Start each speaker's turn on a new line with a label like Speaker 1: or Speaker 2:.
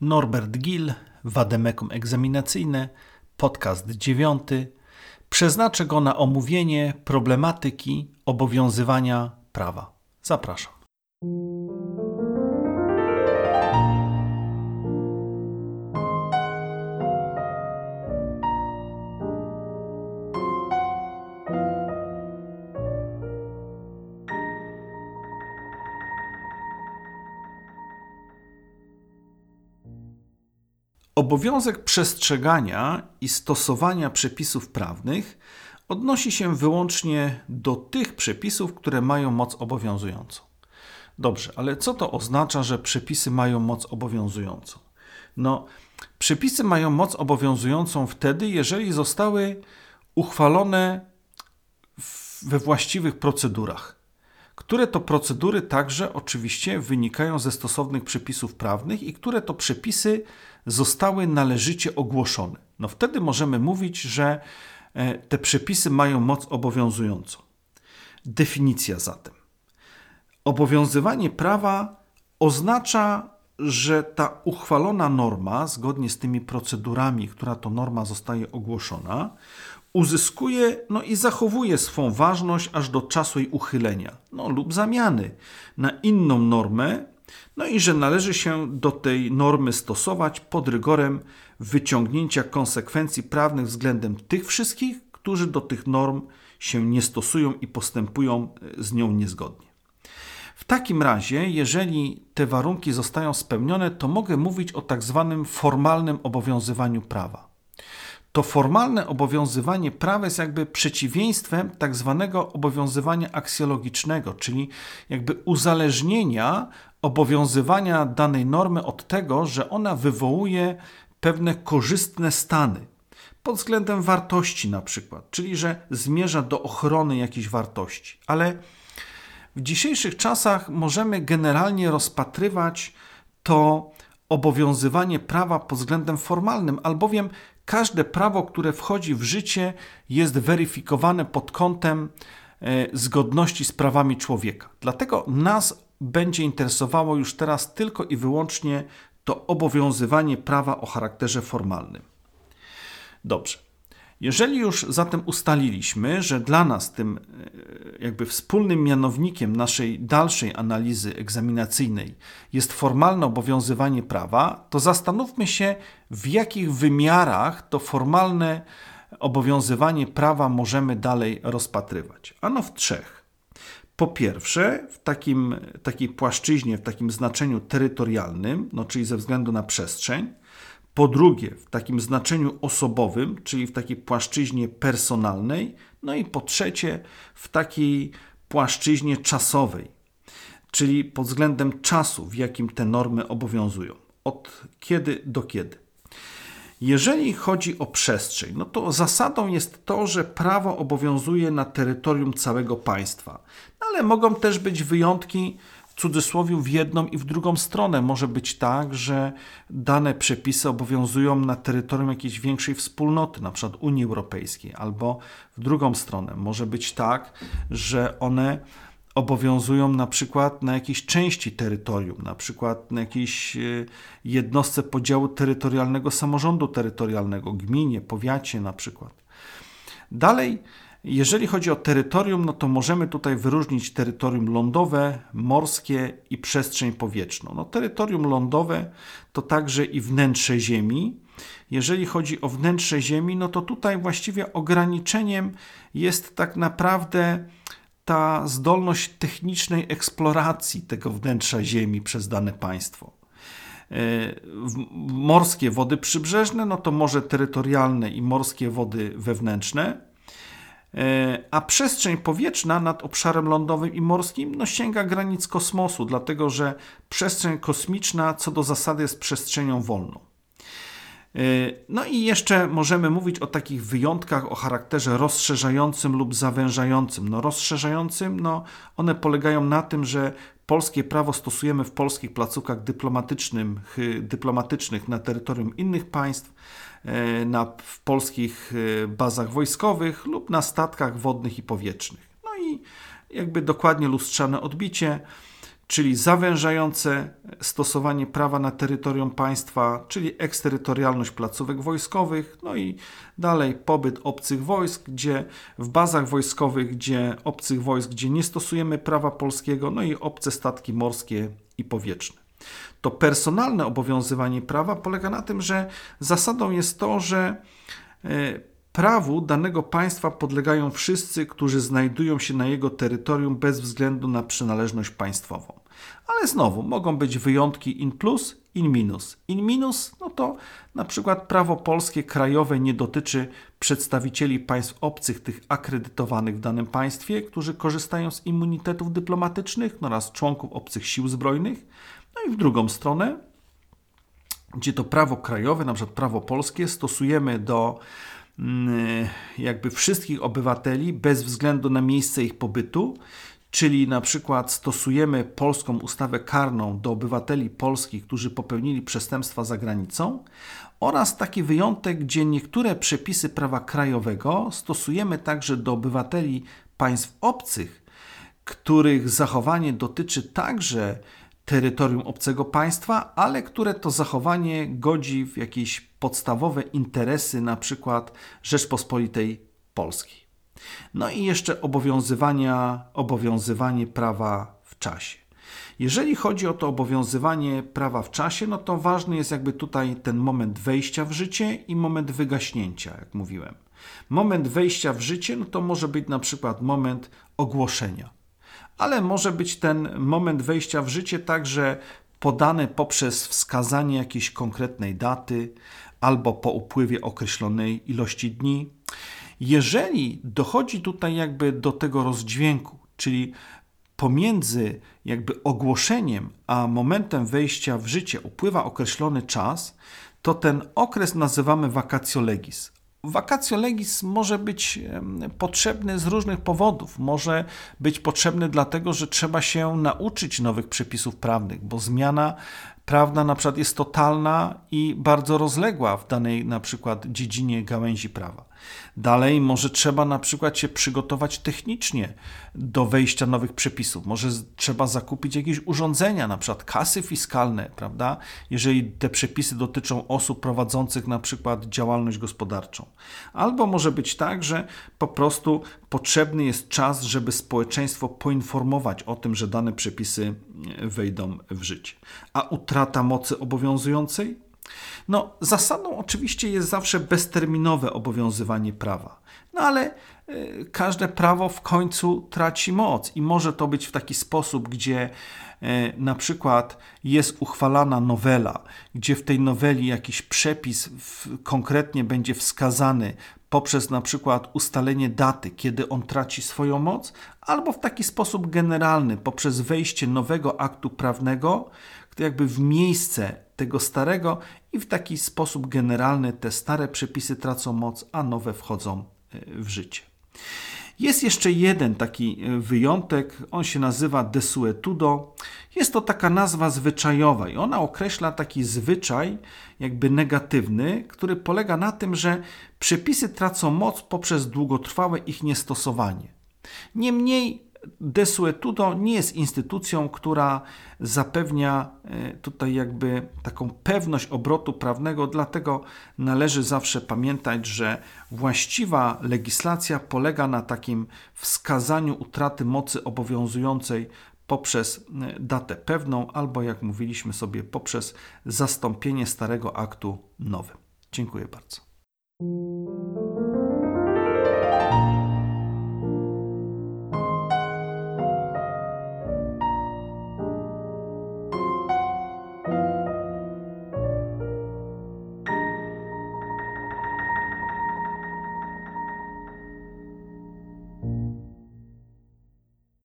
Speaker 1: Norbert Gil, Wademekum Egzaminacyjne, podcast dziewiąty. Przeznaczę go na omówienie problematyki obowiązywania prawa. Zapraszam. Obowiązek przestrzegania i stosowania przepisów prawnych odnosi się wyłącznie do tych przepisów, które mają moc obowiązującą. Dobrze, ale co to oznacza, że przepisy mają moc obowiązującą? No, przepisy mają moc obowiązującą wtedy, jeżeli zostały uchwalone we właściwych procedurach które to procedury także oczywiście wynikają ze stosownych przepisów prawnych i które to przepisy zostały należycie ogłoszone. No wtedy możemy mówić, że e, te przepisy mają moc obowiązującą. Definicja zatem. Obowiązywanie prawa oznacza, że ta uchwalona norma, zgodnie z tymi procedurami, która to norma zostaje ogłoszona, uzyskuje no i zachowuje swą ważność aż do czasu jej uchylenia no, lub zamiany na inną normę, no i że należy się do tej normy stosować pod rygorem wyciągnięcia konsekwencji prawnych względem tych wszystkich, którzy do tych norm się nie stosują i postępują e, z nią niezgodnie. W takim razie, jeżeli te warunki zostają spełnione, to mogę mówić o tak zwanym formalnym obowiązywaniu prawa to formalne obowiązywanie prawa jest jakby przeciwieństwem tak zwanego obowiązywania aksjologicznego, czyli jakby uzależnienia obowiązywania danej normy od tego, że ona wywołuje pewne korzystne stany pod względem wartości na przykład, czyli że zmierza do ochrony jakiejś wartości. Ale w dzisiejszych czasach możemy generalnie rozpatrywać to obowiązywanie prawa pod względem formalnym, albowiem każde prawo, które wchodzi w życie, jest weryfikowane pod kątem e, zgodności z prawami człowieka. Dlatego nas będzie interesowało już teraz tylko i wyłącznie to obowiązywanie prawa o charakterze formalnym. Dobrze. Jeżeli już zatem ustaliliśmy, że dla nas tym e, jakby wspólnym mianownikiem naszej dalszej analizy egzaminacyjnej jest formalne obowiązywanie prawa, to zastanówmy się, w jakich wymiarach to formalne obowiązywanie prawa możemy dalej rozpatrywać. Ano w trzech. Po pierwsze, w takim, takiej płaszczyźnie, w takim znaczeniu terytorialnym, no czyli ze względu na przestrzeń. Po drugie, w takim znaczeniu osobowym, czyli w takiej płaszczyźnie personalnej. No i po trzecie, w takiej płaszczyźnie czasowej, czyli pod względem czasu, w jakim te normy obowiązują. Od kiedy do kiedy. Jeżeli chodzi o przestrzeń, no to zasadą jest to, że prawo obowiązuje na terytorium całego państwa. No ale mogą też być wyjątki, w cudzysłowie w jedną i w drugą stronę. Może być tak, że dane przepisy obowiązują na terytorium jakiejś większej wspólnoty, na przykład Unii Europejskiej, albo w drugą stronę. Może być tak, że one obowiązują na przykład na jakiejś części terytorium, na przykład na jakiejś e, jednostce podziału terytorialnego samorządu terytorialnego, gminie, powiacie na przykład. Dalej, jeżeli chodzi o terytorium, no to możemy tutaj wyróżnić terytorium lądowe, morskie i przestrzeń powietrzną. No, terytorium lądowe to także i wnętrze Ziemi. Jeżeli chodzi o wnętrze Ziemi, no to tutaj właściwie ograniczeniem jest tak naprawdę ta zdolność technicznej eksploracji tego wnętrza Ziemi przez dane państwo. E, morskie wody przybrzeżne, no to morze terytorialne i morskie wody wewnętrzne, a przestrzeń powietrzna nad obszarem lądowym i morskim no, sięga granic kosmosu, dlatego że przestrzeń kosmiczna co do zasady jest przestrzenią wolną. E, no i jeszcze możemy mówić o takich wyjątkach o charakterze rozszerzającym lub zawężającym. No rozszerzającym, no one polegają na tym, że polskie prawo stosujemy w polskich placówkach dyplomatycznych na terytorium innych państw, e, na, w polskich e, bazach wojskowych lub na statkach wodnych i powietrznych. No i jakby dokładnie lustrzane odbicie czyli zawężające stosowanie prawa na terytorium państwa, czyli eksterytorialność placówek wojskowych, no i dalej pobyt obcych wojsk, gdzie w bazach wojskowych, gdzie obcych wojsk, gdzie nie stosujemy prawa polskiego, no i obce statki morskie i powietrzne. To personalne obowiązywanie prawa polega na tym, że zasadą jest to, że e, Prawu danego państwa podlegają wszyscy, którzy znajdują się na jego terytorium bez względu na przynależność państwową. Ale znowu mogą być wyjątki in plus, in minus. In minus, no to na przykład prawo polskie krajowe nie dotyczy przedstawicieli państw obcych, tych akredytowanych w danym państwie, którzy korzystają z immunitetów dyplomatycznych no oraz członków obcych sił zbrojnych. No i w drugą stronę, gdzie to prawo krajowe, na przykład prawo polskie, stosujemy do jakby wszystkich obywateli bez względu na miejsce ich pobytu, czyli na przykład stosujemy polską ustawę karną do obywateli polskich, którzy popełnili przestępstwa za granicą, oraz taki wyjątek, gdzie niektóre przepisy prawa krajowego stosujemy także do obywateli państw obcych, których zachowanie dotyczy także terytorium obcego państwa, ale które to zachowanie godzi w jakieś podstawowe interesy, na przykład Rzeczpospolitej Polskiej. No i jeszcze obowiązywania, obowiązywanie prawa w czasie. Jeżeli chodzi o to obowiązywanie prawa w czasie, no to ważny jest jakby tutaj ten moment wejścia w życie i moment wygaśnięcia, jak mówiłem. Moment wejścia w życie, no to może być na przykład moment ogłoszenia, ale może być ten moment wejścia w życie także podany poprzez wskazanie jakiejś konkretnej daty albo po upływie określonej ilości dni. Jeżeli dochodzi tutaj jakby do tego rozdźwięku, czyli pomiędzy jakby ogłoszeniem a momentem wejścia w życie upływa określony czas, to ten okres nazywamy vacatio legis. Vacatio legis może być potrzebny z różnych powodów. Może być potrzebny dlatego, że trzeba się nauczyć nowych przepisów prawnych, bo zmiana prawna na przykład jest totalna i bardzo rozległa w danej na przykład dziedzinie gałęzi prawa. Dalej może trzeba na przykład się przygotować technicznie do wejścia nowych przepisów. Może trzeba zakupić jakieś urządzenia, na przykład kasy fiskalne, prawda? Jeżeli te przepisy dotyczą osób prowadzących na przykład działalność gospodarczą. Albo może być tak, że po prostu potrzebny jest czas, żeby społeczeństwo poinformować o tym, że dane przepisy wejdą w życie. A utrata mocy obowiązującej no, zasadą oczywiście jest zawsze bezterminowe obowiązywanie prawa. No ale y, każde prawo w końcu traci moc i może to być w taki sposób, gdzie na przykład jest uchwalana nowela, gdzie w tej noweli jakiś przepis konkretnie będzie wskazany poprzez na przykład ustalenie daty, kiedy on traci swoją moc, albo w taki sposób generalny, poprzez wejście nowego aktu prawnego, jakby w miejsce tego starego i w taki sposób generalny te stare przepisy tracą moc, a nowe wchodzą e, w życie. Jest jeszcze jeden taki e, wyjątek, on się nazywa desuetudo. Jest to taka nazwa zwyczajowa i ona określa taki zwyczaj, jakby negatywny, który polega na tym, że przepisy tracą moc poprzez długotrwałe ich niestosowanie. Niemniej Desuetudo nie jest instytucją, która zapewnia e, tutaj jakby taką pewność obrotu prawnego, dlatego należy zawsze pamiętać, że właściwa legislacja polega na takim wskazaniu utraty mocy obowiązującej poprzez e, datę pewną, albo jak mówiliśmy sobie, poprzez zastąpienie starego aktu nowym. Dziękuję bardzo.